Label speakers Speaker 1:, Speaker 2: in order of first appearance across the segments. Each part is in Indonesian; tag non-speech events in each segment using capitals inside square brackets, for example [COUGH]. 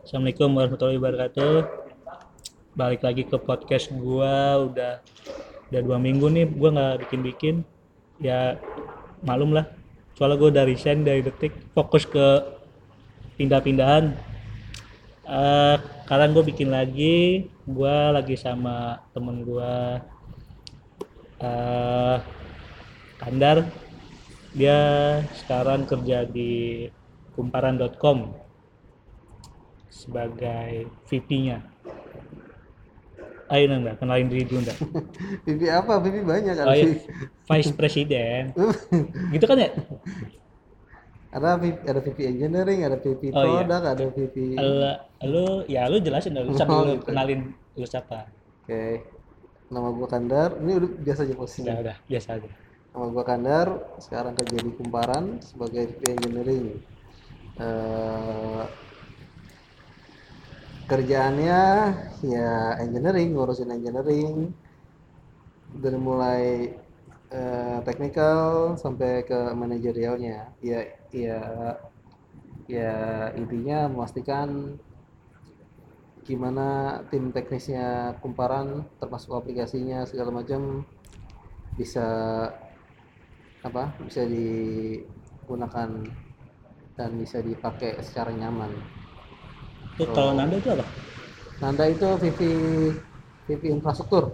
Speaker 1: Assalamualaikum warahmatullahi wabarakatuh. Balik lagi ke podcast gua udah udah dua minggu nih gua nggak bikin-bikin. Ya malum lah. Soalnya gua udah resign dari detik, fokus ke pindah-pindahan. Eh, sekarang gue bikin lagi, gua lagi sama temen gua eh Kandar. Dia sekarang kerja di kumparan.com sebagai VP-nya. Ayo Nanda, kenalin diri dulu Nanda. [LAUGHS]
Speaker 2: Pipi apa? Pipi banyak kan?
Speaker 1: Oh iya, Vice President. [LAUGHS] gitu kan ya?
Speaker 2: ada pipi, ada pipi engineering, ada pipi
Speaker 1: Oh, iya.
Speaker 2: product, ada pipi.
Speaker 1: Lu, lu ya lu jelasin dulu sambil
Speaker 2: Oh,
Speaker 1: lu
Speaker 2: gitu.
Speaker 1: kenalin lu siapa.
Speaker 2: Oke. Nama gua Kandar. Ini udah biasa aja posisinya.
Speaker 1: Udah, udah, biasa aja.
Speaker 2: Nama gua Kandar. Sekarang kerja di Kumparan sebagai pipi engineering. Eh, kerjaannya ya engineering, ngurusin engineering dari mulai eh, technical sampai ke manajerialnya. Ya, ya, ya intinya memastikan gimana tim teknisnya kumparan termasuk aplikasinya segala macam bisa apa bisa digunakan dan bisa dipakai secara nyaman.
Speaker 1: Tuh kalau Nanda itu apa?
Speaker 2: Nanda itu VP VP infrastruktur.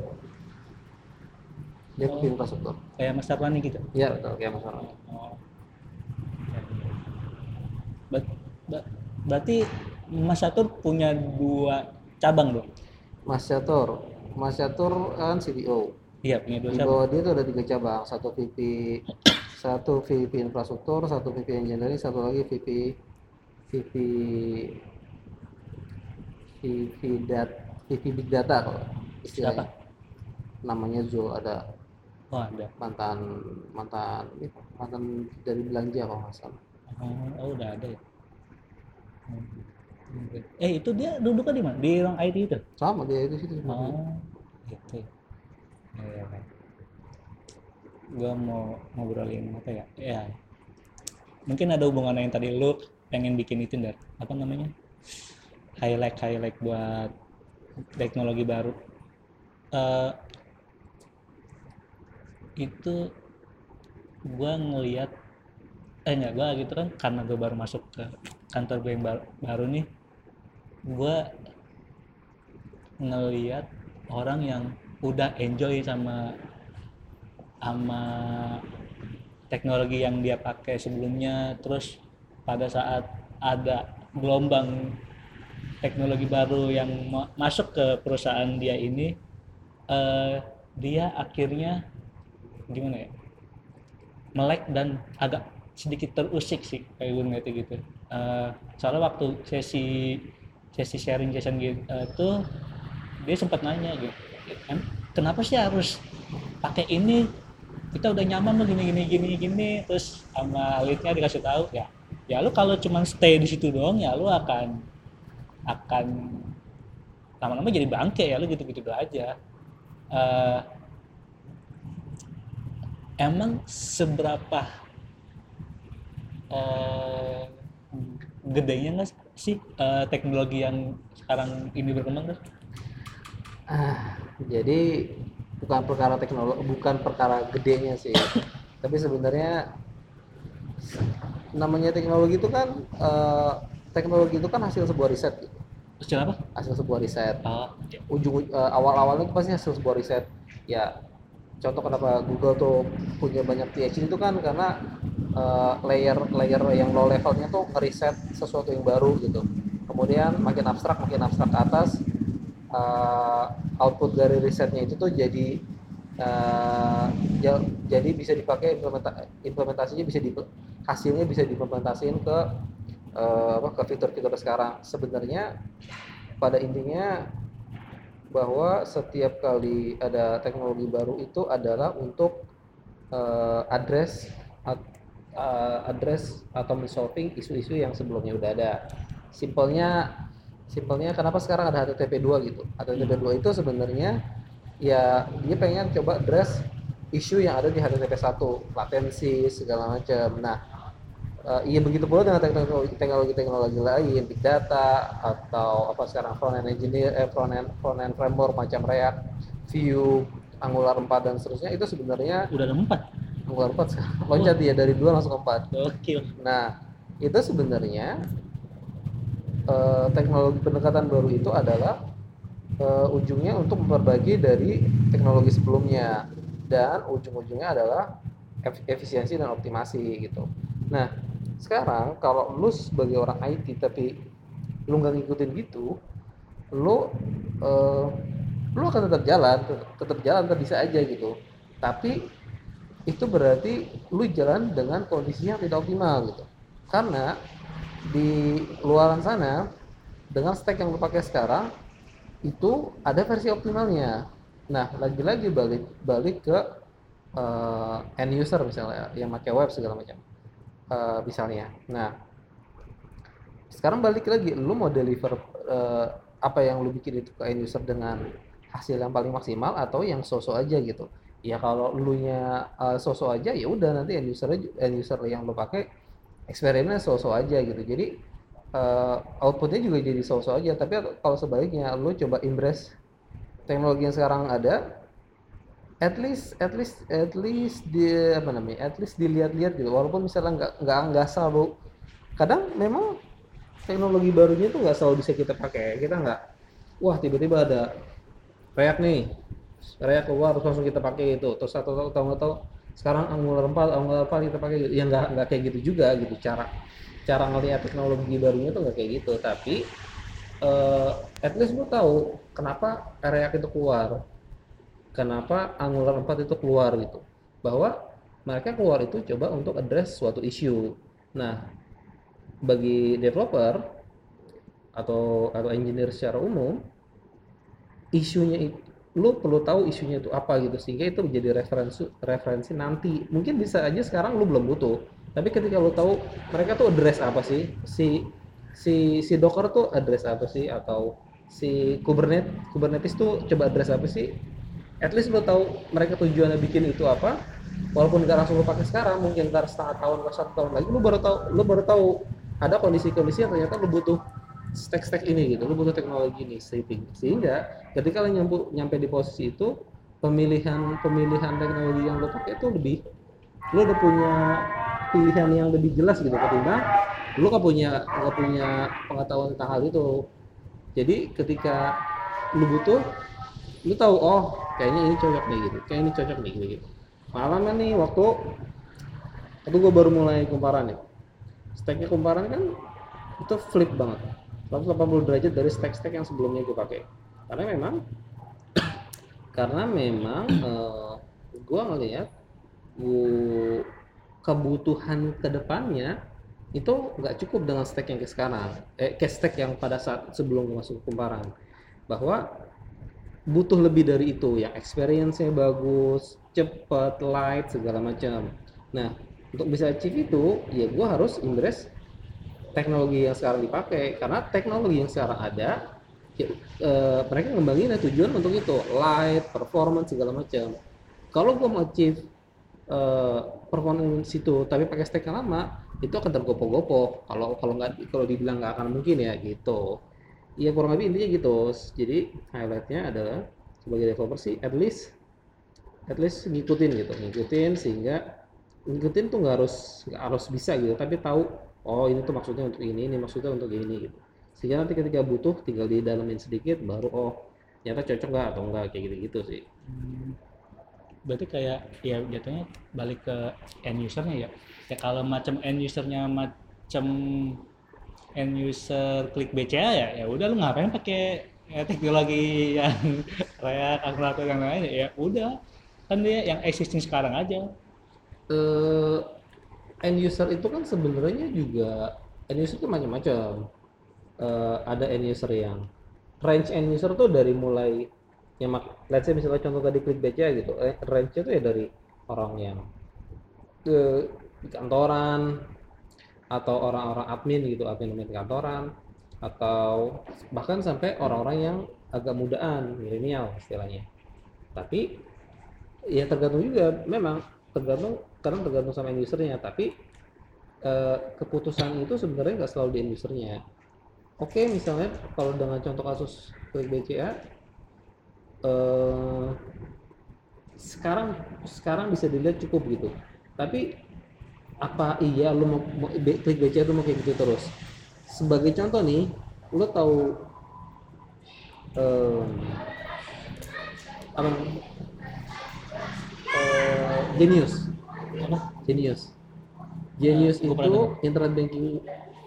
Speaker 2: Dia VP infrastruktur.
Speaker 1: Kayak Mas Tarwani gitu.
Speaker 2: Iya betul kayak Mas Orhan.
Speaker 1: Oh. Ber- ber- berarti Mas Satur punya dua cabang dong?
Speaker 2: Mas Catur, Mas Catur kan CDO.
Speaker 1: Iya, punya dua
Speaker 2: Di
Speaker 1: cabang.
Speaker 2: bawah dia itu ada tiga cabang, satu VP [CLEARS THROAT] satu VP infrastruktur, satu VP engineering, satu lagi VP VP VP dat VP big data kalau istilahnya. Namanya Zo ada
Speaker 1: Oh, ada.
Speaker 2: mantan mantan ini, mantan dari belanja kalau nggak salah.
Speaker 1: Oh, oh, udah ada ya. Hmm. Eh, itu dia duduknya di mana? Di ruang IT itu?
Speaker 2: Sama dia itu situ.
Speaker 1: Oh, gitu. Iya, mau ngobrolin apa ya? Ya. Mungkin ada hubungannya yang tadi lu pengen bikin itu Dar. Apa namanya? Highlight highlight buat teknologi baru. Eh itu gua ngelihat eh enggak gua gitu kan karena gua baru masuk ke kantor gue yang baru, baru nih gua ngelihat orang yang udah enjoy sama sama teknologi yang dia pakai sebelumnya. Terus pada saat ada gelombang teknologi baru yang ma- masuk ke perusahaan dia ini eh, dia akhirnya gimana ya melek dan agak sedikit terusik sih kayak gue ngeliatnya gitu. Eh, soalnya waktu sesi sesi sharing session gitu eh, tuh dia sempat nanya gitu "Em, kenapa sih harus pakai ini? Kita udah nyaman loh gini gini gini gini. Terus sama leadnya dikasih tahu ya ya lu kalau cuman stay di situ doang ya lu akan akan lama-lama jadi bangke ya lu gitu-gitu aja. Eh, emang seberapa eh gedenya nggak sih eh, teknologi yang sekarang ini berkembang kan?
Speaker 2: Ah, jadi bukan perkara teknologi, bukan perkara gedenya sih. Tapi sebenarnya namanya teknologi itu kan eh, teknologi itu kan hasil sebuah riset gitu.
Speaker 1: Kecil apa?
Speaker 2: Hasil sebuah riset.
Speaker 1: Oh,
Speaker 2: Ujung eh, awal-awalnya itu pasti hasil sebuah riset. Ya, contoh kenapa Google tuh punya banyak PhD itu kan karena eh, layer-layer yang low levelnya tuh ngeriset sesuatu yang baru gitu. Kemudian makin abstrak, makin abstrak ke atas, eh, output dari risetnya itu tuh jadi ja- jadi bisa dipakai implementa implementasinya bisa di hasilnya bisa diimplementasiin ke eh, apa ke fitur-fitur sekarang. Sebenarnya pada intinya bahwa setiap kali ada teknologi baru itu adalah untuk eh, address at- eh, address atau solving isu-isu yang sebelumnya udah ada. Simpelnya simpelnya kenapa sekarang ada HTTP 2 gitu. HTTP 2 itu sebenarnya ya dia pengen coba address isu yang ada di HTTP 1, latensi segala macam. Nah, Eh, iya begitu pula dengan teknologi teknologi teknologi lain big data atau apa sekarang front end engineer eh, front end front end framework macam React, Vue, Angular 4 dan seterusnya itu sebenarnya
Speaker 1: udah ada empat?
Speaker 2: Angular 4 sekarang. Loncat dia dari dua langsung ke 4
Speaker 1: gokil
Speaker 2: Nah, itu sebenarnya eh, teknologi pendekatan baru itu adalah eh, ujungnya untuk memperbaiki dari teknologi sebelumnya dan ujung-ujungnya adalah ef- efisiensi dan optimasi gitu. Nah, sekarang kalau lu sebagai orang IT tapi lu nggak ngikutin gitu, lu eh, lu akan tetap jalan, tetap jalan, tetap bisa aja gitu. Tapi itu berarti lu jalan dengan kondisi yang tidak optimal gitu karena di luaran sana dengan stack yang lu pakai sekarang itu ada versi optimalnya. Nah lagi-lagi balik balik ke eh, end user misalnya yang pakai web segala macam Eh, misalnya. Nah sekarang balik lagi lu mau deliver eh, apa yang lu bikin itu ke end user dengan hasil yang paling maksimal atau yang so-so aja gitu? Ya kalau lu nya uh, so-so aja ya udah nanti end user end user yang lu pakai experience so-so aja gitu. Jadi uh, outputnya juga jadi so-so aja. Tapi kalau sebaliknya lu coba embrace teknologi yang sekarang ada at least at least at least di apa namanya at least dilihat-lihat gitu. Walaupun misalnya nggak nggak nggak selalu kadang memang teknologi barunya tuh nggak selalu bisa kita pakai. Kita nggak wah tiba-tiba ada React nih. React keluar terus langsung kita pakai itu. Terus tahu nggak tahu sekarang Angular 4 Angular 4 kita pakai gitu. ya nggak nggak kayak gitu juga gitu. Cara cara ngelihat teknologi barunya tuh nggak kayak gitu. Tapi eh, at least lu tahu kenapa React itu keluar. Kenapa Angular 4 itu keluar gitu. Bahwa mereka keluar itu coba untuk address suatu isu nah bagi developer atau atau engineer secara umum isunya itu lu perlu tahu isunya itu apa gitu sehingga itu menjadi referensi referensi nanti. Mungkin bisa aja sekarang lu belum butuh tapi ketika lu tahu mereka tuh address apa sih? Si si si Docker tuh address apa sih? Atau si Kubernetes Kubernetes tuh coba address apa sih? At least lu tahu mereka tujuannya bikin itu apa. Walaupun nggak langsung lu pakai sekarang mungkin ntar setengah tahun atau satu tahun lagi lu baru tahu lu baru tahu ada kondisi-kondisi yang ternyata lu butuh stack-stack ini gitu, lu butuh teknologi ini. Sehingga ketika lu nyampe, nyampe di posisi itu, pemilihan pemilihan teknologi yang lu pakai itu lebih lu udah punya pilihan yang lebih jelas gitu ketimbang lu gak punya gak punya pengetahuan tentang hal itu. Jadi ketika lu butuh, lu tahu oh kayaknya ini cocok nih gitu, kayak ini cocok nih gitu. Pengalaman nih waktu itu gue baru mulai kumparan nih. Stacknya kumparan kan itu flip banget 180 derajat dari stack-stack yang sebelumnya gue pakai. Karena memang [COUGHS] karena memang [COUGHS] eh, gue ngelihat gua- kebutuhan ke depannya itu nggak cukup dengan stack yang ke sekarang. Eh ke stack yang pada saat sebelum gue masuk ke kumparan bahwa butuh lebih dari itu. Yang experience-nya bagus cepat light segala macam. Nah untuk bisa achieve itu ya gue harus embrace teknologi yang sekarang dipakai karena teknologi yang sekarang ada ya, eh, mereka ngembangin tujuan untuk itu light performance segala macam. Kalau gue mau achieve eh, performance itu tapi pakai stack yang lama itu akan tergopoh-gopoh. Kalau kalau nggak kalau dibilang nggak akan mungkin ya gitu. Ya kurang lebih intinya gitu. Jadi highlightnya adalah sebagai developer sih at least at least ngikutin gitu. Ngikutin sehingga ngikutin tuh nggak harus nggak harus bisa gitu tapi tahu oh ini tuh maksudnya untuk ini ini maksudnya untuk ini gitu. Sehingga nanti ketika butuh tinggal didalamin sedikit baru oh ternyata cocok nggak atau enggak kayak gitu gitu sih.
Speaker 1: Hmm, berarti kayak ya jatuhnya balik ke end usernya ya? Ya kalau macam end usernya macam end user klik BCA ya ya udah lu ngapain pakai ya, teknologi yang [LAUGHS] kayak kalkulator yang lain? Ya udah kan dia yang existing sekarang aja.
Speaker 2: Eh end user itu kan sebenarnya juga end user itu macam-macam. Eh, ada end user yang range end user tuh dari mulai yang mak- let's say misalnya contoh tadi klik BCA gitu eh, range itu ya dari orang yang ke kantoran atau orang-orang admin gitu admin admin kantoran atau bahkan sampai orang-orang yang agak mudaan milenial istilahnya. Tapi ya tergantung juga memang tergantung kadang tergantung sama end usernya tapi eh, keputusan itu sebenarnya nggak selalu di end usernya. Oke misalnya kalau dengan contoh kasus klik BCA eh, sekarang sekarang bisa dilihat cukup gitu. Tapi apa iya lu mau, mau klik BCA itu mau kayak gitu terus? Sebagai contoh nih lu tahu em, apa? Eh, Genius
Speaker 1: apa
Speaker 2: Genius. Genius
Speaker 1: pernah
Speaker 2: itu internet banking.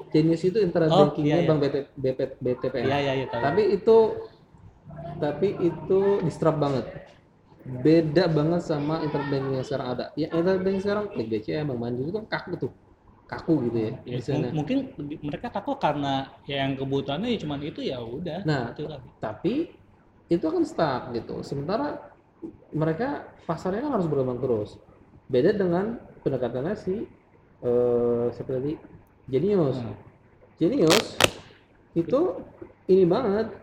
Speaker 2: Genius itu internet
Speaker 1: Oh,
Speaker 2: bankingnya
Speaker 1: iya, iya.
Speaker 2: Bank BT, BP, BTPN
Speaker 1: iya iya iya tahu.
Speaker 2: Tapi itu tapi itu disrupt banget. Beda banget sama internet banking yang sekarang ada. Ya internet banking sekarang klik BCA Bank Mandiri itu kan kaku tuh. Kaku gitu ya
Speaker 1: Ya, mungkin mereka takut karena ya yang kebutuhannya ya cuman itu ya udah
Speaker 2: Nah,
Speaker 1: itu lagi.
Speaker 2: tapi itu kan stuck gitu. Sementara mereka pasarnya kan harus berkembang terus beda dengan pendekatannya si eh, seperti Genius.
Speaker 1: Hmm.
Speaker 2: Genius itu ini banget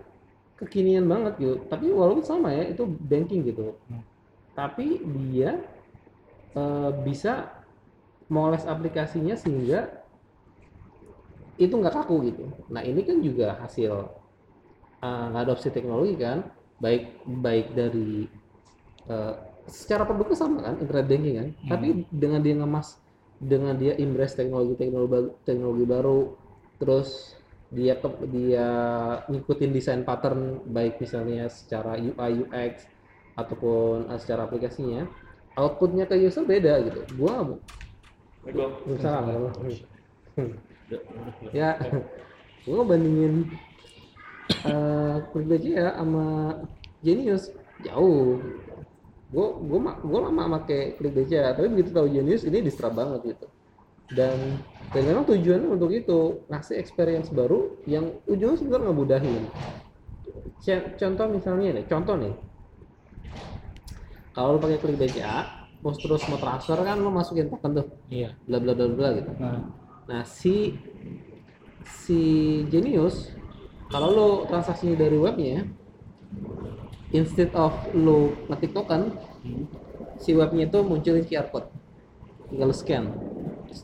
Speaker 2: kekinian banget gitu. Tapi walaupun sama ya itu banking gitu.
Speaker 1: Hmm.
Speaker 2: tapi dia eh, bisa moles aplikasinya sehingga itu nggak kaku gitu. Nah ini kan juga hasil uh, ngadopsi teknologi kan. Baik baik dari eh, secara produknya sama kan internet banking kan.
Speaker 1: Hmm.
Speaker 2: tapi dengan dia ngemas dengan dia embrace teknologi teknologi baru, teknologi baru terus dia ke, dia ngikutin desain pattern baik misalnya secara UI UX ataupun eh, secara aplikasinya outputnya ke user beda gitu. Gua Waalaikumsalam. [LAUGHS] ya gua bandingin eh Quick BCA sama Genius. Jauh gue gue gue lama pakai Klik BCA tapi begitu tahu Genius ini disrupt banget gitu. Dan dan memang tujuannya untuk itu ngasih experience baru yang ujungnya sebenarnya ngemudahin C- contoh misalnya nih contoh nih. Kalau lo pakai Klik BCA mau terus mau transfer kan lo masukin token tuh.
Speaker 1: Iya.
Speaker 2: Bla bla bla bla gitu.
Speaker 1: Nah.
Speaker 2: Nah, si si Genius kalau lo transaksinya dari webnya instead of lo ngetik token,
Speaker 1: hmm.
Speaker 2: si webnya itu munculin QR code. Tinggal scan.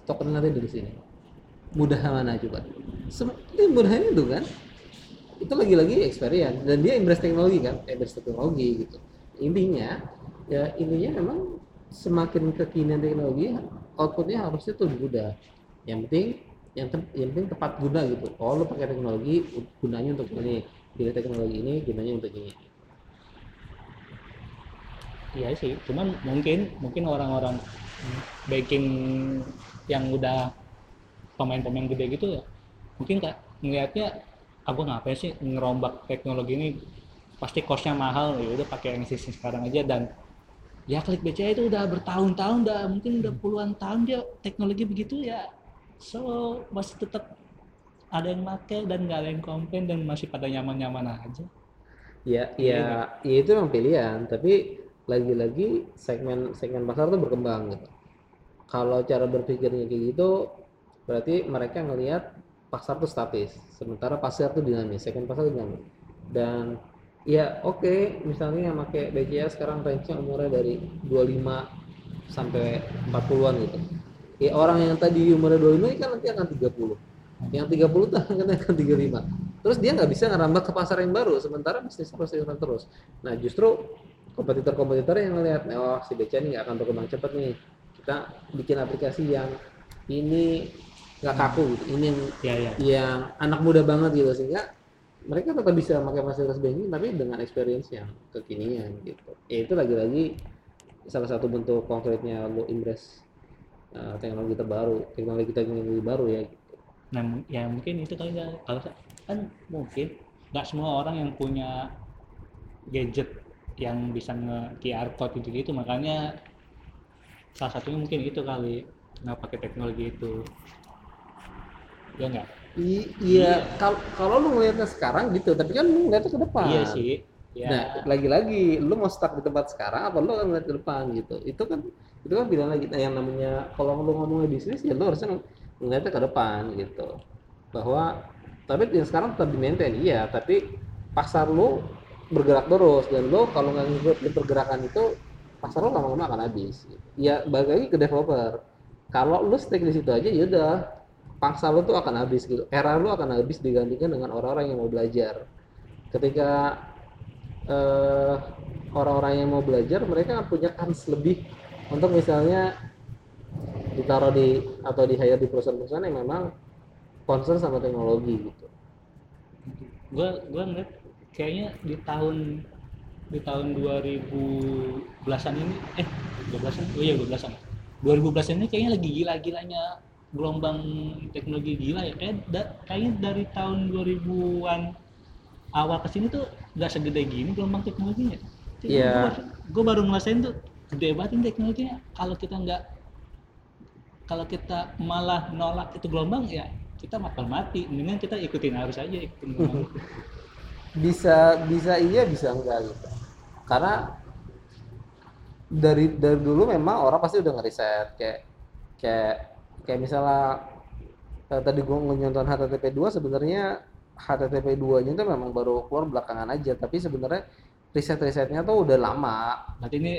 Speaker 2: Token nanti dari sini. Mudah mana coba? Seperti mudahnya itu kan. Itu lagi-lagi experience dan dia embrace teknologi kan, embrace teknologi gitu. Intinya ya intinya memang semakin kekinian teknologi outputnya harusnya tuh mudah yang penting yang, te- yang penting tepat guna gitu oh lo pakai teknologi gunanya untuk ini pilih teknologi ini gunanya untuk ini
Speaker 1: iya sih cuman mungkin mungkin orang-orang banking yang udah pemain-pemain gede gitu ya mungkin kak ngelihatnya aku ngapain sih ngerombak teknologi ini? Pasti costnya mahal. Ya udah pakai yang sistem sekarang aja dan ya klik BCA itu udah bertahun-tahun udah mungkin udah puluhan tahun dia teknologi begitu ya. So masih tetap ada yang pakai dan nggak ada yang komplain dan masih pada nyaman-nyaman aja.
Speaker 2: Ya ya ya itu memang pilihan tapi lagi-lagi segmen segmen pasar tuh berkembang gitu. Kalau cara berpikirnya kayak gitu berarti mereka ngelihat pasar tuh statis sementara pasar tuh dinamis segmen pasar tuh dinamis. Dan ya oke misalnya yang pakai BCA sekarang range-nya umurnya dari 25 sampai 40-an gitu. Ya orang yang tadi umurnya 25 ini kan nanti akan 30 yang 30 tuh akan akan 35 terus dia nggak bisa ngerambah ke pasar yang baru sementara bisnis jalan terus. Nah justru kompetitor-kompetitor yang ngelihat oh si BCA ini nggak akan berkembang cepat nih. Kita bikin aplikasi yang ini nggak kaku gitu. Ini yang
Speaker 1: ya ya
Speaker 2: yang anak muda banget gitu. Sehingga mereka tetap bisa pakai fasilitas banking tapi dengan experience yang kekinian gitu. Ya itu lagi-lagi salah satu bentuk konkretnya lo embrace uh, teknologi terbaru teknologi teknologi baru ya gitu.
Speaker 1: Nah, ya mungkin itu kali. Kalau kan mungkin nggak semua orang yang punya gadget yang bisa nge QR code gitu gitu makanya salah satunya mungkin itu kali nggak pakai teknologi itu. Ya nggak?
Speaker 2: I- iya kalau kalau lu ngelihatnya sekarang gitu tapi kan lu ngeliatnya ke depan.
Speaker 1: Iya sih ya
Speaker 2: Nah, lagi-lagi lu mau stuck di tempat sekarang apa lu akan ngeliat ke depan gitu. Itu kan itu kan pilihan lagi. Nah, yang namanya kalau lu ngomongnya bisnis ya lu harusnya ng- ngeliatnya ke depan gitu. Bahwa tapi yang sekarang tetap di maintain iya, tapi pasar lu bergerak terus. Dan lu kalau nggak ngikutin pergerakan itu pasar lu lama-lama akan habis. Ya balik lagi ke developer. kalau lu stick di situ aja ya udah. Pangsa lu tuh akan habis gitu. Era lu akan habis digantikan dengan orang-orang yang mau belajar. Ketika eh, orang-orang yang mau belajar mereka punya kans lebih untuk misalnya ditaruh di atau di hire di perusahaan-perusahaan yang memang concern sama teknologi gitu.
Speaker 1: Gue gue ngeliat kayaknya di tahun di tahun 2010-an ini eh 12-an oh iya 12-an 2010 ini kayaknya lagi gila-gilanya gelombang teknologi gila ya. Kayak da, kayaknya dari tahun 2000-an awal ke sini tuh nggak segede gini gelombang teknologinya.
Speaker 2: Iya.
Speaker 1: gue baru ngerasain tuh gede banget ini teknologinya. Kalau kita nggak kalau kita malah nolak itu gelombang ya kita bakal mati. Mendingan kita ikutin arus aja ikutin gelombang [LAUGHS]
Speaker 2: bisa bisa iya bisa enggak gitu. Karena dari dari dulu memang orang pasti udah ngeriset kayak kayak kayak misalnya eh, tadi gue nyontohin HTTP 2 sebenarnya HTTP 2 nya itu memang baru keluar belakangan aja. Tapi sebenarnya riset-risetnya tuh udah lama.
Speaker 1: Berarti ini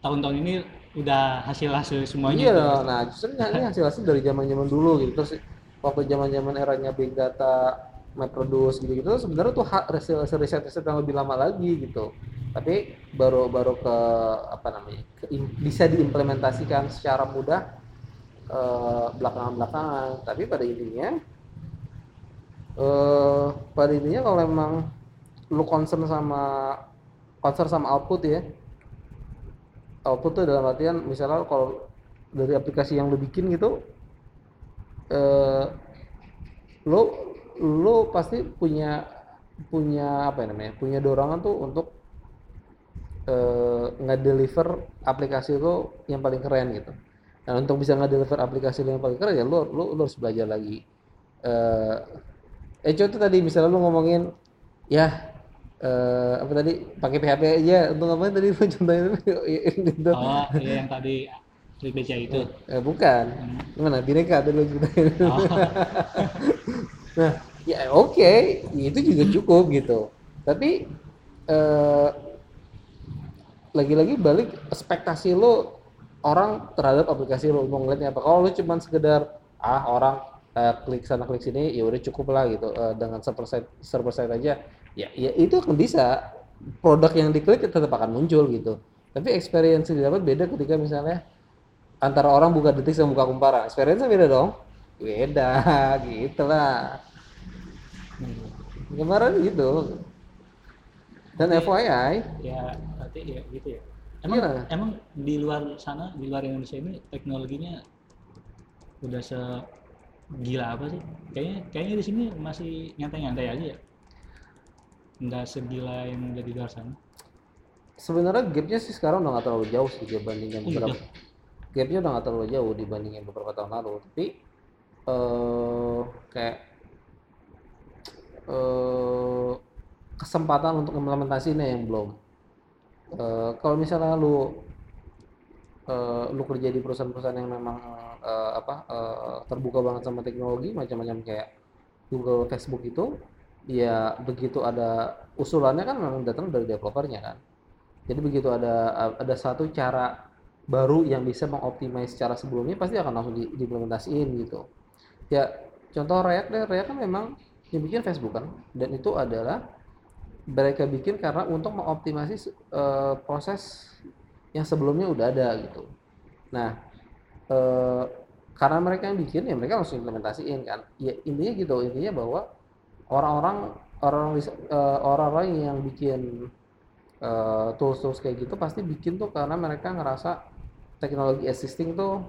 Speaker 1: tahun-tahun ini udah hasil-hasil semuanya
Speaker 2: iya nah justru ini hasil-hasil dari zaman-zaman dulu gitu. Terus waktu zaman-zaman eranya big data MapReduce gitu gitu sebenarnya tuh riset-riset yang lebih lama lagi gitu. Tapi baru baru ke apa namanya ke bisa diimplementasikan secara mudah eh, belakangan-belakangan tapi pada intinya eh pada intinya kalau memang lu concern sama concern sama output ya output tuh dalam artian misalnya kalau dari aplikasi yang lu bikin gitu eh lu lu pasti punya punya apa ya namanya punya dorongan tuh untuk eh nge-deliver aplikasi lu yang paling keren gitu. Dan untuk bisa nge-deliver aplikasi lu yang paling keren ya lu lu, lu harus belajar lagi. Eh eh contoh tadi misalnya lu ngomongin ya eh apa tadi pakai PHP aja untuk ngapain tadi lu [LAUGHS] contohin gitu.
Speaker 1: Oh iya yang tadi BCA itu.
Speaker 2: Eh, bukan. Gimana? Bineka tadi lu ceritain.
Speaker 1: oh, [LAUGHS]
Speaker 2: Nah, ya oke, itu juga cukup gitu. Tapi eh, lagi-lagi balik ekspektasi lo orang terhadap aplikasi lo mau ngeliatnya apa. Kalau lo cuman sekedar ah orang eh, klik sana klik sini ya udah cukup lah gitu Eh, dengan server server aja. Ya, ya itu akan bisa produk yang diklik tetap akan muncul gitu. Tapi experience yang didapat beda ketika misalnya antara orang buka detik sama buka kumparan. Experience beda dong. Beda [LAUGHS] gitu lah. Kemarin gitu. Dan FYI,
Speaker 1: ya berarti ya gitu ya emang
Speaker 2: Iya.
Speaker 1: emang di luar sana di luar Indonesia ini teknologinya udah se gila apa sih kayaknya kayaknya di sini masih nyantai-nyantai aja ya nggak segila yang udah di luar sana
Speaker 2: sebenarnya gapnya sih sekarang udah nggak terlalu jauh sih dibandingkan
Speaker 1: Oh,
Speaker 2: beberapa.
Speaker 1: gitu.
Speaker 2: Gapnya udah nggak terlalu jauh dibandingin beberapa tahun lalu. Tapi eh kayak eh kesempatan untuk implementasinya yang belum. Eh, kalau misalnya lu eh, lu kerja di perusahaan-perusahaan yang memang eh, apa eh, terbuka banget sama teknologi macam-macam kayak Google, Facebook itu, ya begitu ada usulannya kan memang datang dari developernya kan. Jadi begitu ada ada satu cara baru yang bisa mengoptimize cara sebelumnya pasti akan langsung di, diimplementasiin gitu. Ya contoh React deh, React kan memang yang bikin Facebook kan dan itu adalah mereka bikin karena untuk mengoptimasi eh, proses yang sebelumnya udah ada gitu. Nah, eh, karena mereka yang bikin ya mereka langsung implementasiin kan. Ya intinya gitu, intinya bahwa orang-orang orang eh, orang-orang yang bikin eh, tools-tools kayak gitu pasti bikin tuh karena mereka ngerasa teknologi existing tuh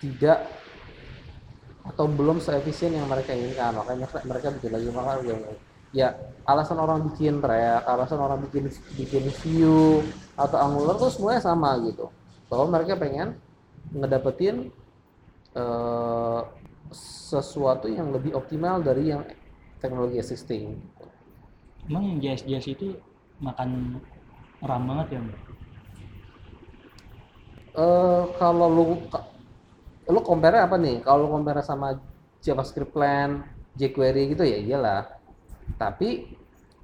Speaker 2: tidak atau belum seefisien yang mereka inginkan. Makanya mereka- bikin lagi makanya yang- ya. Alasan orang bikin React alasan orang bikin bikin Vue atau Angular tuh semuanya sama gitu. Bahwa mereka pengen ngedapetin eh, sesuatu yang lebih optimal dari yang teknologi existing.
Speaker 1: Emang JS JS itu makan RAM banget ya Mbak?
Speaker 2: eh kalau lu lu compare apa nih? Kalau compare sama JavaScript plan, jQuery gitu ya iyalah. Tapi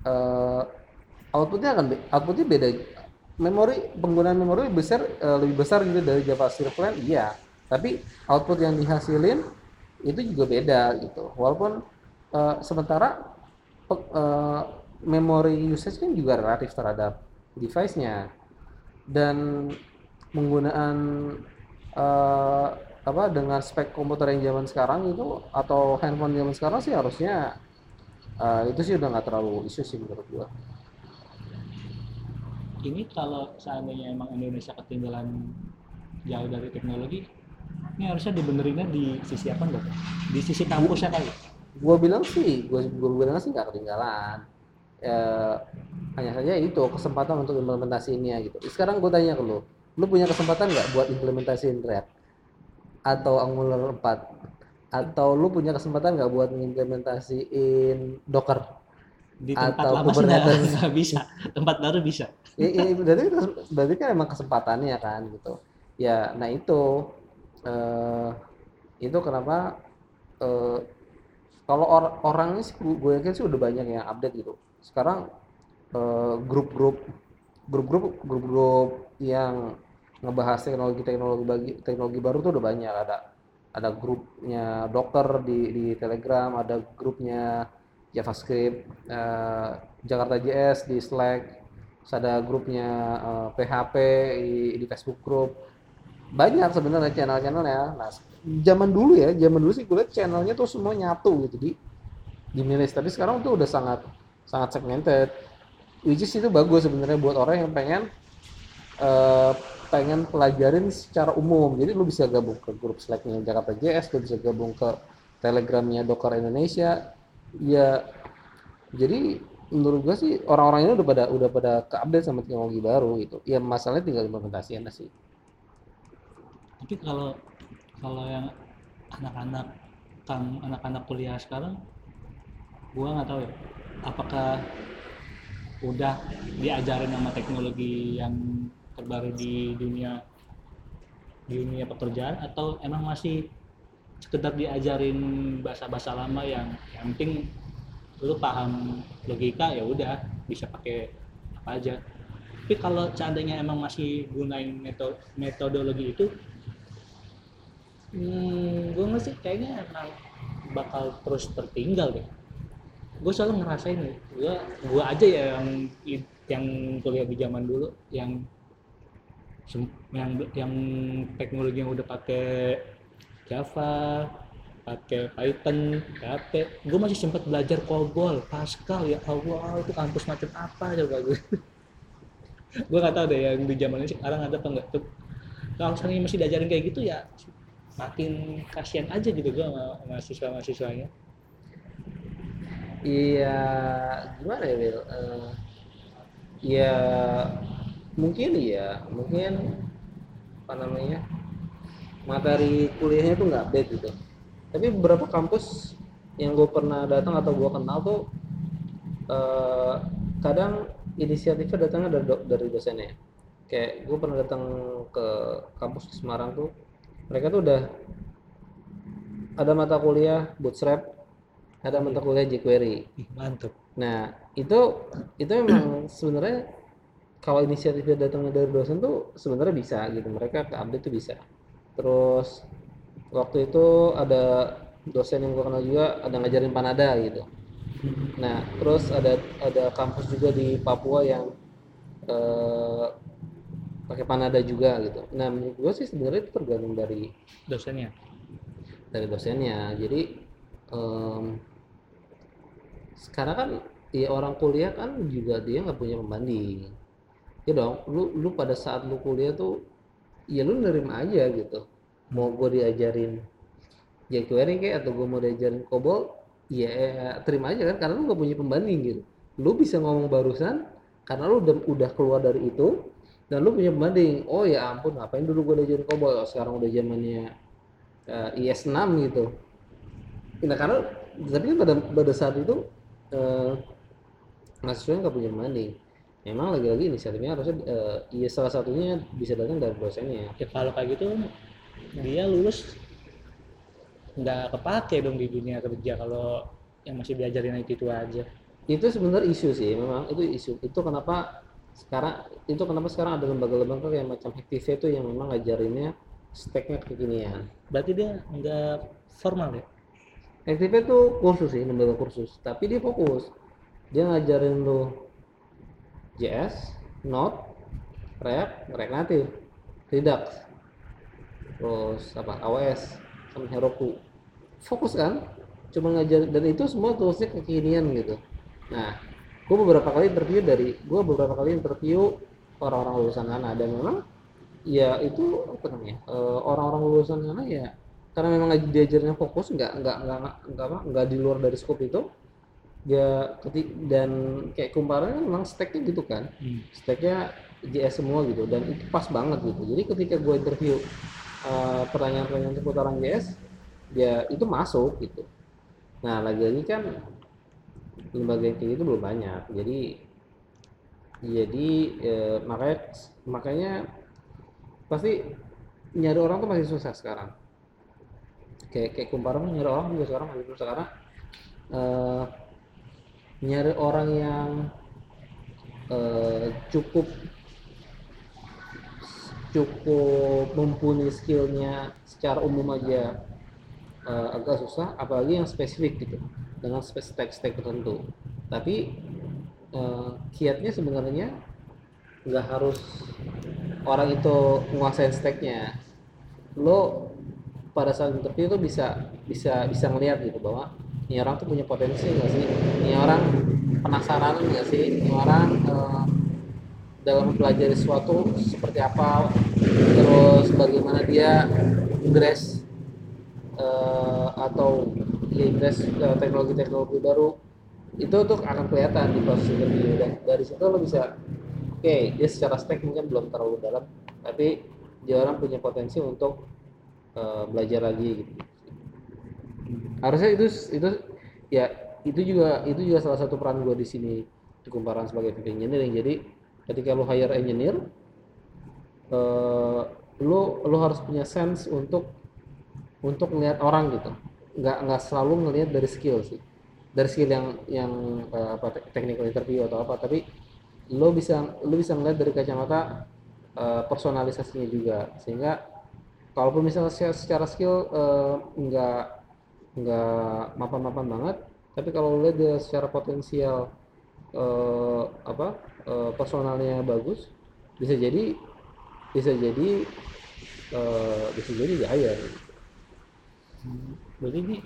Speaker 2: eh outputnya akan outputnya beda. Memori penggunaan memori besar eh, lebih besar gitu dari JavaScript plan, iya. tapi output yang dihasilin itu juga beda gitu walaupun uh, sementara uh, memori usage kan juga relatif terhadap device-nya dan penggunaan uh, apa dengan spek komputer yang zaman sekarang itu atau handphone zaman sekarang sih harusnya uh, itu sih udah nggak terlalu isu sih menurut gua.
Speaker 1: Ini kalau seandainya emang Indonesia ketinggalan jauh dari teknologi ini harusnya dibenerinnya di sisi apa enggak? Di sisi kampusnya kali?
Speaker 2: Gue bilang sih gue gue bilang sih nggak ketinggalan. Ya, hanya saja itu kesempatan untuk implementasinya gitu. Sekarang gue tanya ke lu lu punya kesempatan nggak buat implementasiin React atau Angular 4 atau lu punya kesempatan nggak buat mengimplementasiin Docker?
Speaker 1: Di tempat atau lama Kubernetes? [LAUGHS] nggak bisa. Tempat baru bisa.
Speaker 2: Ya, ya, berarti berarti kan emang kesempatannya kan gitu. Ya nah itu uh, itu kenapa uh, kalau or orangnya sih gue yakin sih udah banyak yang update gitu. Sekarang eh, grup-grup uh, grup-grup grup-grup yang ngebahas teknologi teknologi bagi teknologi baru tuh udah banyak ada ada grupnya Docker di di Telegram ada grupnya JavaScript uh, Jakarta JS di Slack ada grupnya uh, PHP di, di Facebook Group banyak sebenarnya channel-channelnya. Nah, zaman dulu ya, zaman dulu sih gue liat channelnya tuh semua nyatu gitu di di milis. Tapi sekarang tuh udah sangat sangat segmented. Which is itu bagus sebenarnya buat orang yang pengen uh, pengen pelajarin secara umum. Jadi lu bisa gabung ke grup Slack-nya Jakarta JS, lu bisa gabung ke Telegramnya Docker Indonesia. Ya, jadi menurut gue sih orang-orang ini udah pada udah pada keupdate sama teknologi baru gitu. Ya masalahnya tinggal implementasinya sih
Speaker 1: tapi kalau kalau yang anak-anak kang anak-anak kuliah sekarang gua nggak tahu ya apakah udah diajarin sama teknologi yang terbaru di dunia di dunia pekerjaan atau emang masih sekedar diajarin bahasa-bahasa lama yang yang penting lu paham logika ya udah bisa pakai apa aja. Tapi kalau seandainya emang masih gunain metodologi itu hmm, gue sih kayaknya emang bakal terus tertinggal deh. Gue selalu ngerasain gue gue aja ya yang yang kuliah di zaman dulu yang yang yang teknologi yang udah pakai Java pakai Python, PHP, gue masih sempat belajar COBOL, Pascal ya Allah itu kampus macam apa coba gue. gue nggak tahu deh yang di zaman ini sekarang ada apa enggak tuh. Kalau misalnya masih diajarin kayak gitu ya makin kasihan aja gitu gue sama mahasiswa mahasiswanya
Speaker 2: iya gimana ya Will uh, ya mungkin ya mungkin apa namanya materi kuliahnya tuh nggak update gitu. Tapi beberapa kampus yang gue pernah datang atau gue kenal tuh uh, kadang inisiatifnya datangnya dari, do dari dosennya. Kayak gue pernah datang ke kampus di Semarang tuh mereka tuh udah ada mata kuliah bootstrap ada mata kuliah jQuery.
Speaker 1: Mantap
Speaker 2: nah itu itu memang sebenarnya kalau inisiatifnya datangnya dari dosen tuh sebenarnya bisa gitu mereka ke update tuh bisa terus waktu itu ada dosen yang gue kenal juga ada ngajarin Panada gitu nah terus ada ada kampus juga di Papua yang eh, pakai Panada juga gitu. Nah menurut gue sih sebenarnya itu tergantung dari
Speaker 1: dosennya.
Speaker 2: Dari dosennya. Jadi um, sekarang kan ya orang kuliah kan juga dia nggak punya pembanding. Ya dong, lu lu pada saat lu kuliah tuh ya lu nerima aja gitu. Mau gue diajarin jQuery kayak atau gue mau diajarin COBOL, ya, terima aja kan karena lu nggak punya pembanding gitu. Lu bisa ngomong barusan karena lu udah keluar dari itu dan lu punya pembanding oh ya ampun ngapain dulu gue diajarin kobol oh, sekarang udah zamannya uh, IS 6 gitu nah karena tapi kan pada pada saat itu uh, mahasiswa nggak punya pembanding memang lagi-lagi inisiatifnya harusnya uh, ya salah satunya bisa datang dari dosennya.
Speaker 1: Ya kalau kayak gitu dia lulus nggak kepake dong di dunia kerja kalau yang masih diajarin itu, itu aja.
Speaker 2: Itu sebenarnya isu sih memang itu isu. Itu kenapa sekarang itu kenapa sekarang ada lembaga-lembaga kayak macam Hektivia itu yang memang ngajarinnya stacknya kekinian.
Speaker 1: Berarti dia nggak formal ya?
Speaker 2: NTP tuh kursus sih lembaga kursus. Tapi dia fokus. Dia ngajarin lu JS Node React React Native Redux terus apa AWS sama Heroku. Fokus kan? Cuma ngajar dan itu semua toolsnya kekinian gitu. Nah gue beberapa kali interview dari gue beberapa kali interview orang-orang lulusan sana. Dan memang ya itu apa namanya eh, orang-orang lulusan sana ya karena memang diajarnya fokus nggak nggak nggak nggak nggak di luar dari scope itu ya ketik dan kayak kumparannya memang stacknya gitu kan.
Speaker 1: Hmm.
Speaker 2: stacknya JS semua gitu dan itu pas banget gitu. Jadi ketika gue interview eh, pertanyaan-pertanyaan seputaran JS ya itu masuk gitu. Nah lagi-lagi kan lembaga yang kayak gitu belum banyak. Jadi jadi eh, makanya makanya pasti nyari orang tuh masih susah sekarang. Kayak kayak kumparan nyari orang juga sekarang masih susah karena eh, nyari orang yang eh, cukup cukup mumpuni skillnya secara umum aja eh, agak susah apalagi yang spesifik gitu dengan spek stack tertentu. Tapi eh, kiatnya sebenarnya nggak harus orang itu menguasain stacknya lo pada saat interview tuh bisa bisa bisa ngeliat gitu bahwa ini orang tuh punya potensi nggak sih? Ini orang penasaran nggak sih? Ini orang eh, dalam mempelajari sesuatu seperti apa? Terus bagaimana dia ingress eh, atau ya teknologi-teknologi baru? Itu tuh akan kelihatan di proses interview. Dan dari situ lo bisa oke dia secara stack mungkin belum terlalu dalam tapi dia orang punya potensi untuk eh, belajar lagi gitu harusnya itu itu ya itu juga itu juga salah satu peran gue di sini di kumparan sebagai VP jadi ketika lo hire engineer eh, lo lo harus punya sense untuk untuk melihat orang gitu. Nggak nggak selalu ngelihat dari skill sih. Dari skill yang yang eh, apa te- technical interview atau apa. Tapi lo bisa lo bisa ngelihat dari kacamata eh, personalisasinya juga. Sehingga kalaupun misalnya secara, skill eh, nggak nggak mapan-mapan banget. Tapi kalau lihat dia secara potensial eh, apa eh, personalnya bagus bisa jadi bisa jadi eh, bisa jadi ya hire.
Speaker 1: Berarti ini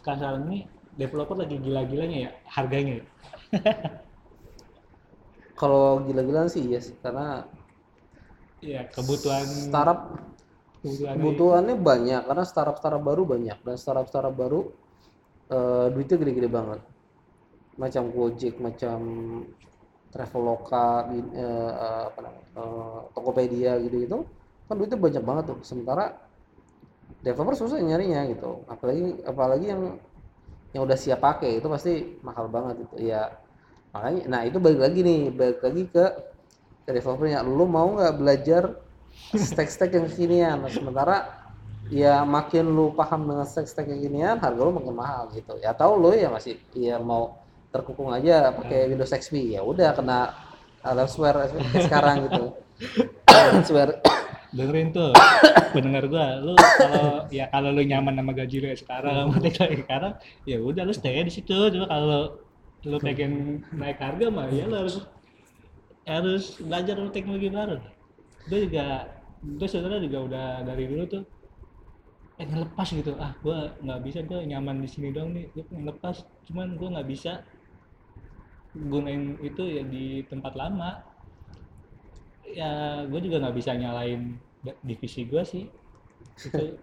Speaker 1: sekarang ini developer lagi gila-gilanya ya harganya ya?
Speaker 2: Kalau gila-gilaan sih yes. Karena
Speaker 1: ya kebutuhan
Speaker 2: startup
Speaker 1: kebutuhan
Speaker 2: kebutuhannya banyak karena startup startup baru banyak dan startup startup baru eh, duitnya gede-gede banget. Macam Gojek macam Traveloka eh, apa namanya eh, Tokopedia gitu gitu kan duitnya banyak banget tuh. Sementara developer susah nyarinya gitu. Apalagi apalagi yang yang udah siap pakai itu pasti mahal banget itu ya makanya nah itu balik lagi nih balik lagi ke ke developernya. Lu mau nggak belajar stack-stack yang kekinian. Nah, sementara ya makin lu paham dengan stack-stack yang kekinian harga lu makin mahal gitu. Ya tahu lu ya masih ya mau terkukung aja pakai Windows XP ya udah kena ransomware [LAUGHS] sekarang gitu. Ransomware.
Speaker 1: Dengerin tuh pendengar gua lu kalau ya kalau lu nyaman sama gaji lu yang sekarang sama teknologi sekarang ya udah lu stay di situ. Cuma kalau lu pengen naik harga mah ya lu harus harus belajar teknologi baru gue juga gue sebenarnya juga udah dari dulu tuh pengen lepas gitu. Ah gua nggak bisa gue nyaman di sini dong nih. Gue pengen lepas. Cuman gue nggak bisa gunain itu ya di tempat lama. Ya gue juga nggak bisa nyalain divisi gue sih. Itu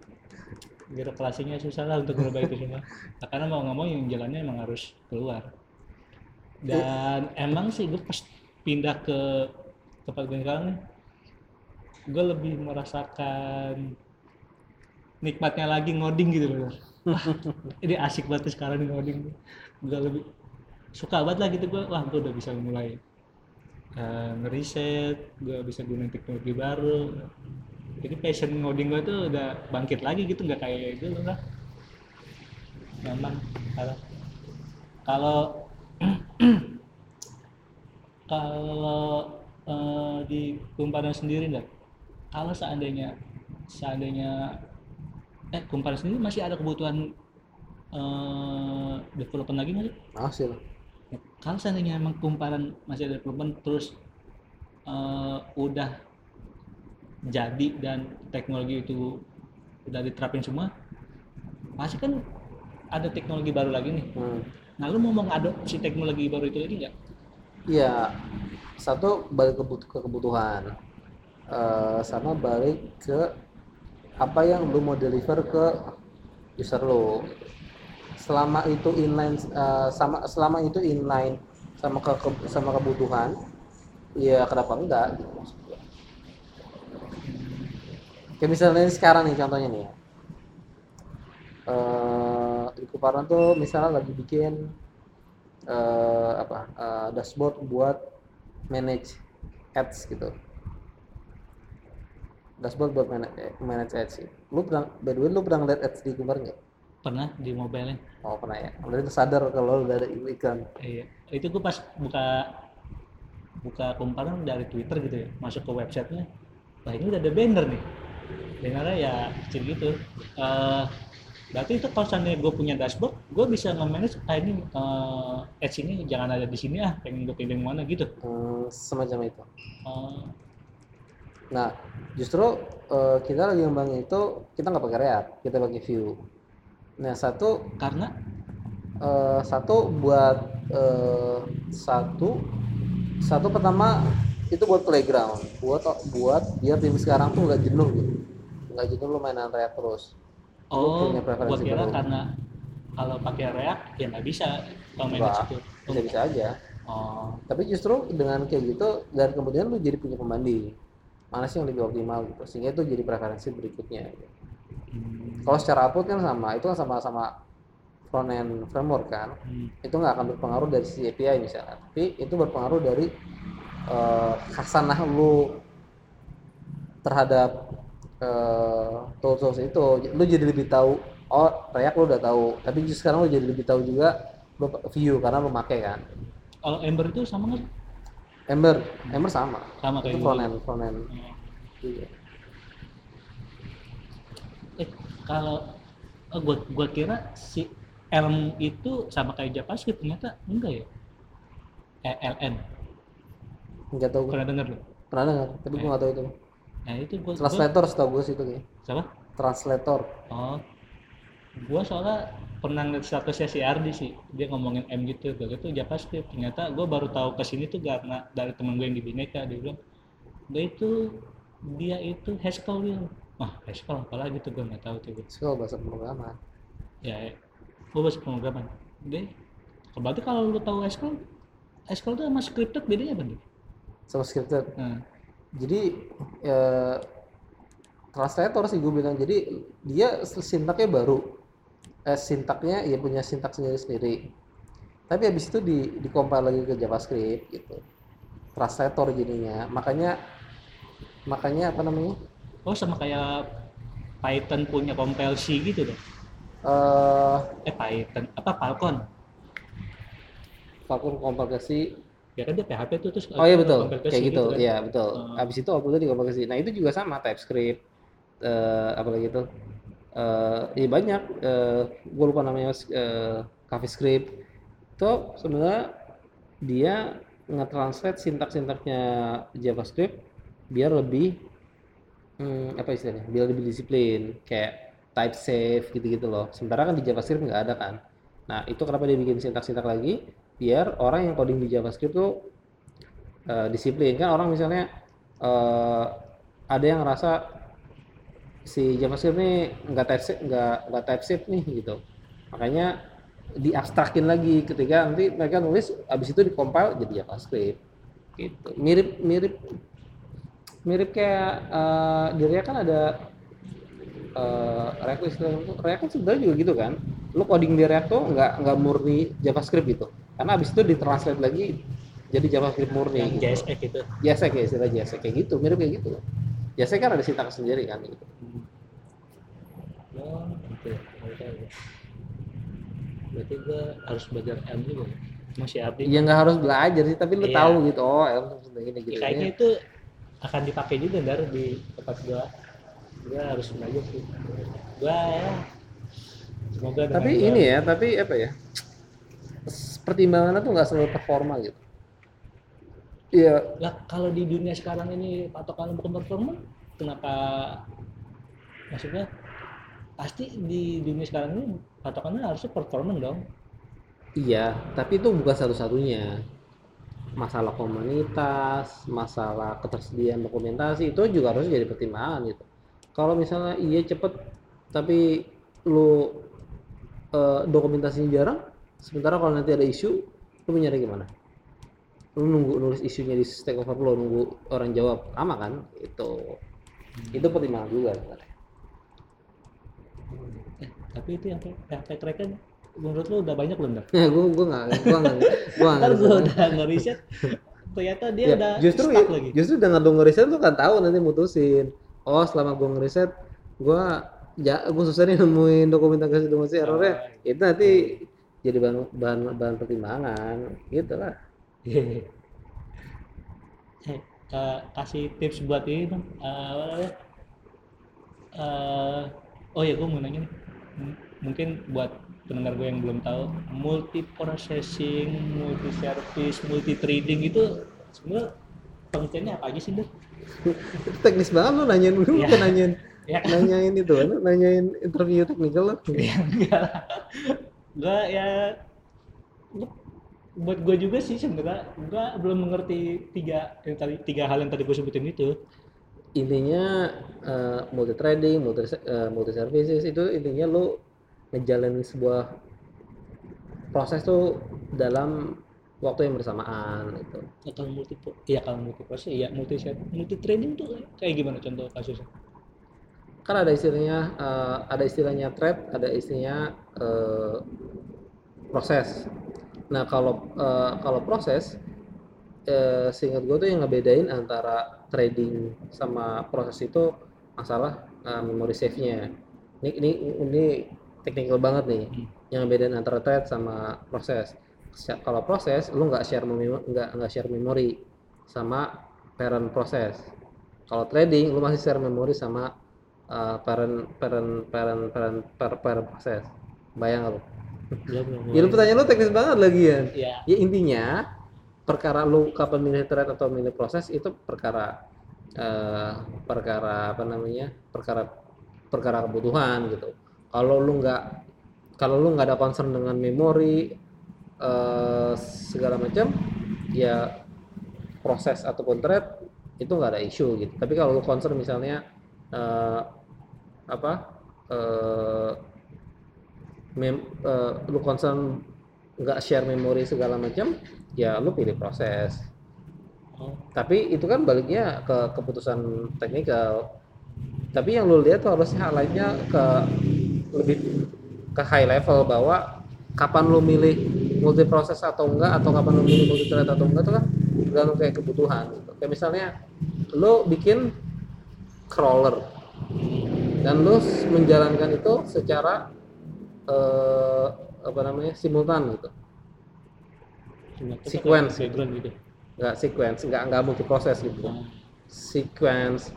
Speaker 1: [LAUGHS] birokrasinya susah lah untuk merubah itu semua. Nah, karena mau nggak mau yang jalannya emang harus keluar. Dan emang sih gue pas pindah ke tempat gue sekarang gue lebih merasakan nikmatnya lagi ngoding gitu loh. Ini asik banget sekarang ngoding. Gue lebih suka banget lah gitu gue wah gue udah bisa mulai uh, ngeriset gue bisa gunain teknologi baru. Jadi passion ngoding gue tuh udah bangkit lagi gitu nggak kayak dulu lah memang kalau kalau [CLEARS THROAT] kalau eh, di kumparan sendiri nggak kalau seandainya seandainya eh kumparan sendiri masih ada kebutuhan eh development lagi nggak sih?
Speaker 2: masih lah.
Speaker 1: Ya, kalau seandainya emang kumparan masih ada development terus eh, udah jadi dan teknologi itu udah diterapin semua pasti kan ada teknologi baru lagi nih.
Speaker 2: Hmm.
Speaker 1: nah lu mau mengadopsi teknologi baru itu lagi nggak?
Speaker 2: Iya, satu balik ke kebutuhan, Eh, sama balik ke apa yang lu mau deliver ke user lu. Selama itu inline, eh, sama selama itu inline sama ke, ke- sama kebutuhan, ya kenapa enggak? Gitu, maksud gua. Kayak misalnya sekarang nih contohnya nih ya. Eh, di Kuparan tuh misalnya lagi bikin eh, apa eh, dashboard buat manage ads gitu dashboard buat manage, manage ads gitu. lu pernah by the way lu pernah ngeliat ads di Kumbar nggak?
Speaker 1: Pernah di mobile
Speaker 2: oh pernah ya. Berarti sadar kalau udah ada iklan.
Speaker 1: Iya. Itu gue pas buka buka kumparan dari Twitter gitu ya masuk ke websitenya. Wah ini udah ada banner nih. Bannernya ya kecil gitu. Eh berarti itu kalau seandainya gue punya dashboard gue bisa nge-manage ah ini eh, ads ini jangan ada di sini ah pengen gue pilih yang mana gitu.
Speaker 2: Hmm, semacam itu.
Speaker 1: Eh,
Speaker 2: nah justru eh, kita lagi ngembangin itu kita nggak pakai React kita pakai Vue. Nah satu
Speaker 1: karena?
Speaker 2: Eh, satu buat eh, satu satu pertama itu buat playground buat buat biar tim sekarang tuh nggak jenuh gitu. Nggak jenuh lu mainan React terus. Lu
Speaker 1: oh
Speaker 2: punya preferensi
Speaker 1: gue kira karena kalau pakai React ya nggak bisa. Kalau
Speaker 2: Nggak,
Speaker 1: itu
Speaker 2: bisa bisa aja.
Speaker 1: Oh.
Speaker 2: Tapi justru dengan kayak gitu dan kemudian lu jadi punya pembanding mana sih yang lebih optimal gitu. Sehingga itu jadi preferensi berikutnya gitu.
Speaker 1: hmm,
Speaker 2: kalau secara output kan sama itu kan sama-sama front end framework kan.
Speaker 1: Hmm,
Speaker 2: itu nggak akan berpengaruh dari sisi API misalnya. Tapi itu berpengaruh dari eh, khasanah lu terhadap eh, tools-tools itu. Lu jadi lebih tahu oh React lu udah tahu. Tapi sekarang lu jadi lebih tahu juga lu view karena lu make kan.
Speaker 1: Kalau Ember itu sama nggak?
Speaker 2: Ember Ember sama
Speaker 1: sama kayak
Speaker 2: itu
Speaker 1: Google.
Speaker 2: front end front end juga.
Speaker 1: Eh, kalau oh, gua gua kira si Elm itu sama kayak JavaScript ternyata enggak ya? Eh, LN.
Speaker 2: nggak tahu
Speaker 1: Pernah dengar lu?
Speaker 2: pernah dengar tapi gue nggak tahu itu
Speaker 1: Nah, itu gua, gua
Speaker 2: translator setahu gue sih itu kayak
Speaker 1: siapa?
Speaker 2: translator
Speaker 1: Oh. Gua soalnya pernah ngeliat statusnya si Ardi sih. Dia ngomongin M gitu, gua itu JavaScript. Ternyata gua baru tahu ke sini tuh karena dari temen gue yang di Bineka dia bilang, "Dia itu dia itu Haskell Will." Wah, Haskell apalagi tuh gua nggak tahu tuh. gua.
Speaker 2: skill bahasa pemrograman
Speaker 1: ya gue bahasa pemrograman deh berarti kalau lu tahu Haskell Haskell itu sama scripted bedanya apa nih
Speaker 2: sama scripted
Speaker 1: nah,
Speaker 2: jadi ya, translator sih gue bilang jadi dia sintaknya baru eh, sintaknya ya punya sintak sendiri sendiri. Tapi habis itu di di compile lagi ke JavaScript gitu. Translator jadinya. Makanya makanya apa namanya?
Speaker 1: Oh sama kayak Python punya compile C gitu dong
Speaker 2: eh
Speaker 1: eh Python apa Falcon?
Speaker 2: Falcon C
Speaker 1: ya kan dia PHP tuh terus
Speaker 2: oh iya betul.
Speaker 1: ke C
Speaker 2: kayak gitu.
Speaker 1: kan.
Speaker 2: iya betul.
Speaker 1: Hmm.
Speaker 2: habis itu outputnya di compile ke C nah itu juga sama TypeScript eh apalagi itu eh iya banyak eh gue lupa namanya eh CoffeeScript itu sebenarnya dia nge-translate sintak-sintaknya JavaScript biar lebih hmm, apa istilahnya biar lebih disiplin kayak type safe gitu-gitu loh. Sementara kan di JavaScript nggak ada kan. Nah itu kenapa dia bikin sintak-sintak lagi? Biar orang yang coding di JavaScript tuh eh, disiplin. Kan orang misalnya eh, ada yang ngerasa si JavaScript nih nggak type nggak nggak type nih gitu. Makanya diabstrakin lagi. Ketika nanti mereka nulis abis itu dikompil jadi JavaScript. Gitu. Mirip mirip mirip kayak eh, di React kan ada eh, React React kan sebenarnya juga gitu kan. Lu coding di React tuh nggak nggak murni JavaScript gitu. Karena abis itu ditranslate lagi jadi JavaScript murni
Speaker 1: yang
Speaker 2: gitu.
Speaker 1: JSX itu
Speaker 2: JSX ya istilah JSX. Kayak gitu mirip kayak gitu. JSX kan ada sintaks sendiri kan gitu
Speaker 1: oh gitu ya ya. berarti gue harus belajar M juga ya? masih update
Speaker 2: ya nggak harus belajar sih tapi lu
Speaker 1: Iya.
Speaker 2: tahu gitu oh Elm seperti ini
Speaker 1: Ya,
Speaker 2: gitu
Speaker 1: kayaknya itu akan dipakai juga dar di tempat gua gue harus belajar sih gue ya semoga
Speaker 2: tapi
Speaker 1: gua-
Speaker 2: ini ya tapi apa ya pertimbangannya tuh nggak selalu performa gitu iya
Speaker 1: lah kalau di dunia sekarang ini patokan bukan performa kenapa maksudnya pasti di dunia sekarang ini patokannya harusnya performa dong.
Speaker 2: Iya tapi itu bukan satu-satunya. Masalah komunitas masalah ketersediaan dokumentasi itu juga harus jadi pertimbangan gitu. Kalau misalnya iya cepet tapi lu eh, dokumentasinya jarang sementara kalau nanti ada isu lu mau nyari gimana? Lu nunggu nulis isunya di Stack Overflow nunggu orang jawab sama kan? Itu itu pertimbangan juga sebenarnya
Speaker 1: eh, tapi itu yang yang track record menurut lo udah banyak belum dah
Speaker 2: ya gue gue nggak gue nggak gue nggak
Speaker 1: gue udah ngeriset ternyata dia
Speaker 2: Ya,
Speaker 1: udah
Speaker 2: justru
Speaker 1: stuck lagi.
Speaker 2: justru dengan lu ngeriset lu kan tahu nanti mutusin. Oh selama gua ngeriset gua ya gua susah nih nemuin dokumentasi dokumentasi errornya.
Speaker 1: Oh,
Speaker 2: itu nanti jadi bahan bahan bahan pertimbangan gitu lah.
Speaker 1: Iya. Eh, ka- kasih tips buat ini dong. Eh, namanya? Eh, oh ya, gue mau nanya nih. M- Mungkin buat pendengar gue yang belum tahu, multi processing, multi service, multi trading itu sebenarnya pengertiannya apa aja sih, Dok? [LAUGHS]
Speaker 2: teknis banget lu nanyain lu
Speaker 1: Iya.
Speaker 2: bukan nanyain [LAUGHS]
Speaker 1: Ya
Speaker 2: nanyain itu nanyain interview teknikal lu
Speaker 1: Ya enggak lah. Gue ya buat gue juga sih sebenarnya gue belum mengerti tiga yang tadi tiga hal yang tadi gue sebutin itu.
Speaker 2: Intinya eh, multi trading multi eh, multi services itu intinya lu ngejalanin sebuah proses tuh dalam waktu yang bersamaan gitu.
Speaker 1: Ya, kalau multi iya kalau multi proses ya multi set multi trading tuh kayak gimana contoh kasusnya?
Speaker 2: Kan ada istilahnya eh, ada istilahnya trade ada istilahnya eh, proses. Nah kalau eh, kalau proses eh, seingat gue tuh yang ngebedain antara trading sama proses itu masalah eh, memory save-nya. Ini ini ini teknikal banget nih yang ngebedain antara trade sama proses. Kalau proses lu nggak share nggak nggak share memori sama parent proses. Kalau trading lu masih share memori sama uh, parent parent parent parent parent, parent proses. Bayang lu. Ya lu pertanyaan lu teknis banget lagi ya
Speaker 1: ya
Speaker 2: ya intinya perkara lu kapan milih thread atau milih proses itu perkara eh, perkara apa namanya perkara perkara kebutuhan gitu. Kalau lu nggak kalau lu nggak ada concern dengan memori eh, segala macam ya proses ataupun thread itu nggak ada isu gitu. Tapi kalau lu concern misalnya eh, apa eh, mem, eh, lu concern nggak share memori segala macam ya lu pilih proses.
Speaker 1: Oh,
Speaker 2: tapi itu kan baliknya ke keputusan teknikal. Tapi yang lu lihat tuh harusnya highlightnya ke lebih ke high level bahwa kapan lu milih multi proses atau enggak atau kapan lu milih multi thread atau enggak itu kan tergantung kayak kebutuhan gitu. kayak misalnya lu bikin crawler dan lu menjalankan itu secara eh, apa namanya simultan gitu. Sequence.
Speaker 1: background gitu.
Speaker 2: Nggak sequence nggak nggak multi proses gitu.
Speaker 1: Oh,
Speaker 2: sequence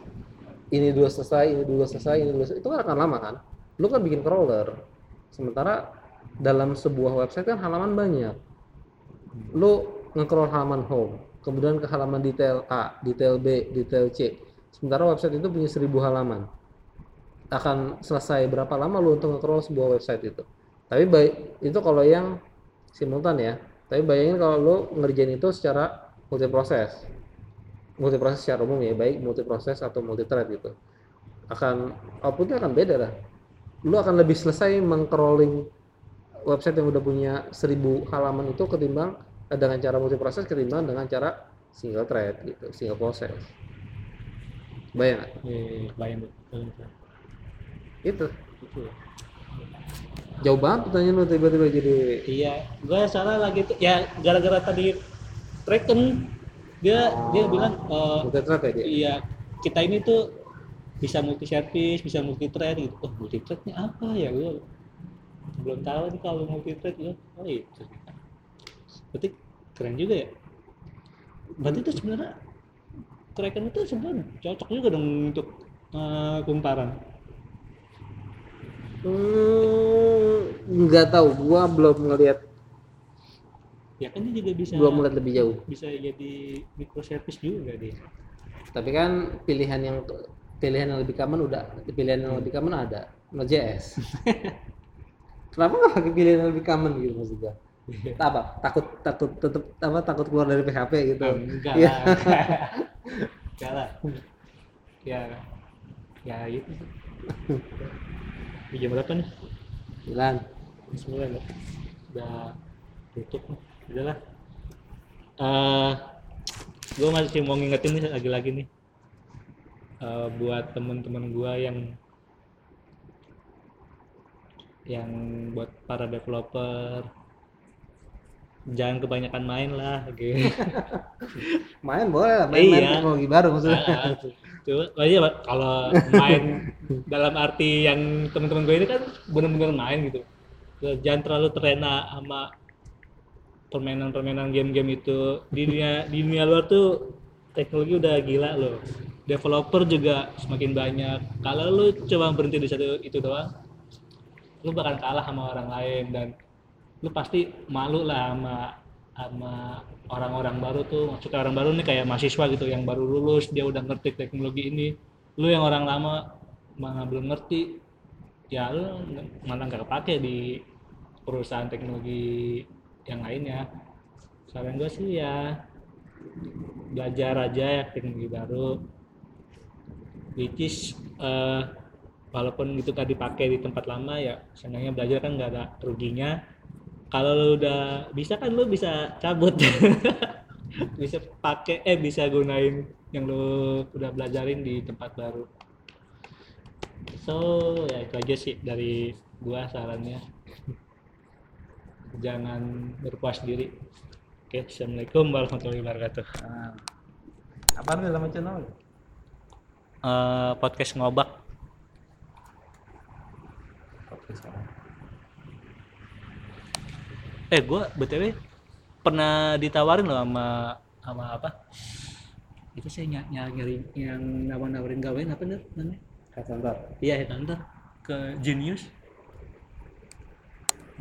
Speaker 2: ini dulu selesai ini dulu selesai ini dulu selesai. itu kan akan lama kan? Lu kan bikin crawler. Sementara dalam sebuah website kan halaman banyak. Lu nge-crawl halaman home kemudian ke halaman detail A detail B detail C. Sementara website itu punya 1000 halaman. Akan selesai berapa lama lu untuk nge-crawl sebuah website itu tapi baik itu kalau yang simultan ya. Tapi bayangin kalau lu ngerjain itu secara multi proses multi proses secara umum ya baik multi proses atau multi thread gitu. Akan outputnya akan beda lah lu akan lebih selesai mengcrawling website yang udah punya 1000 halaman itu ketimbang eh, dengan cara multi proses ketimbang dengan cara single thread gitu single proses bayang nggak?
Speaker 1: iya, iya, iya, bayang
Speaker 2: itu
Speaker 1: ya.
Speaker 2: Jauh banget pertanyaan lu tiba-tiba jadi
Speaker 1: iya gue salah lagi tuh. Ya gara-gara tadi Tracken dia dia bilang eh,
Speaker 2: multi thread ya dia?
Speaker 1: iya kita ini tuh bisa multi service bisa multi thread gitu. Oh multi threadnya apa ya gue belum tahu nih kalau multi thread ya oh itu berarti keren juga ya? Berarti itu sebenarnya Kraken itu sebenarnya cocok juga dong untuk eh, kumparan
Speaker 2: Hmm, nggak tahu, gua belum ngelihat,
Speaker 1: ya kan dia juga bisa
Speaker 2: belum ngeliat lebih jauh.
Speaker 1: bisa jadi microservice juga dia
Speaker 2: Tapi kan pilihan yang pilihan yang lebih common udah, pilihan yang lebih common ada Node.js. [LAUGHS] Kenapa nggak pakai pilihan yang lebih common gitu maksud gua? [LAUGHS] Apa, takut takut tetep apa takut keluar dari PHP gitu.
Speaker 1: Ah, enggak lah [LAUGHS] enggak lah ya ya itu Ini jam berapa nih?
Speaker 2: Bilang,
Speaker 1: sembilan ya? Udah tutup nih. Udah lah. Eh, gue masih mau ngingetin nih lagi-lagi nih. Eh, buat temen-temen gue yang yang buat para developer. Jangan kebanyakan main lah gitu. [LAUGHS]
Speaker 2: Main boleh lah, main-main
Speaker 1: Iya.
Speaker 2: teknologi baru maksudnya.
Speaker 1: Coba, oh iya, kalau main [LAUGHS] dalam arti yang teman-teman gue ini kan bener-bener main gitu. Jangan terlalu terlena sama permainan-permainan game-game itu. Di dunia di dunia luar tuh teknologi udah gila loh. Developer juga semakin banyak. Kalau lu coba berhenti di satu itu doang, lu bakal kalah sama orang lain dan lu pasti malu lah sama sama orang-orang baru tuh maksudnya orang baru nih kayak mahasiswa gitu yang baru lulus dia udah ngerti teknologi ini. Lu yang orang lama malah belum ngerti ya lu malah nggak kepake di perusahaan teknologi yang lainnya. Saran gue sih ya belajar aja ya teknologi baru. Which is eh, walaupun itu tadi dipakai di tempat lama ya seenggaknya belajar kan nggak ada ruginya kalau lu udah bisa kan lu bisa cabut. [LAUGHS] Bisa pakai eh bisa gunain yang lu udah belajarin di tempat baru. So ya itu aja sih dari gua sarannya. Jangan berpuas diri. Oke assalamualaikum warahmatullahi wabarakatuh.
Speaker 2: Apa nih nama channel?
Speaker 1: Eh, podcast ngobak.
Speaker 2: Oke, sekarang.
Speaker 1: Eh gua btw pernah ditawarin loh sama sama apa? Itu saya ny nyari yang nawar nawarin gawain apa namanya?
Speaker 2: Headhunter.
Speaker 1: iya headhunter. Ke Genius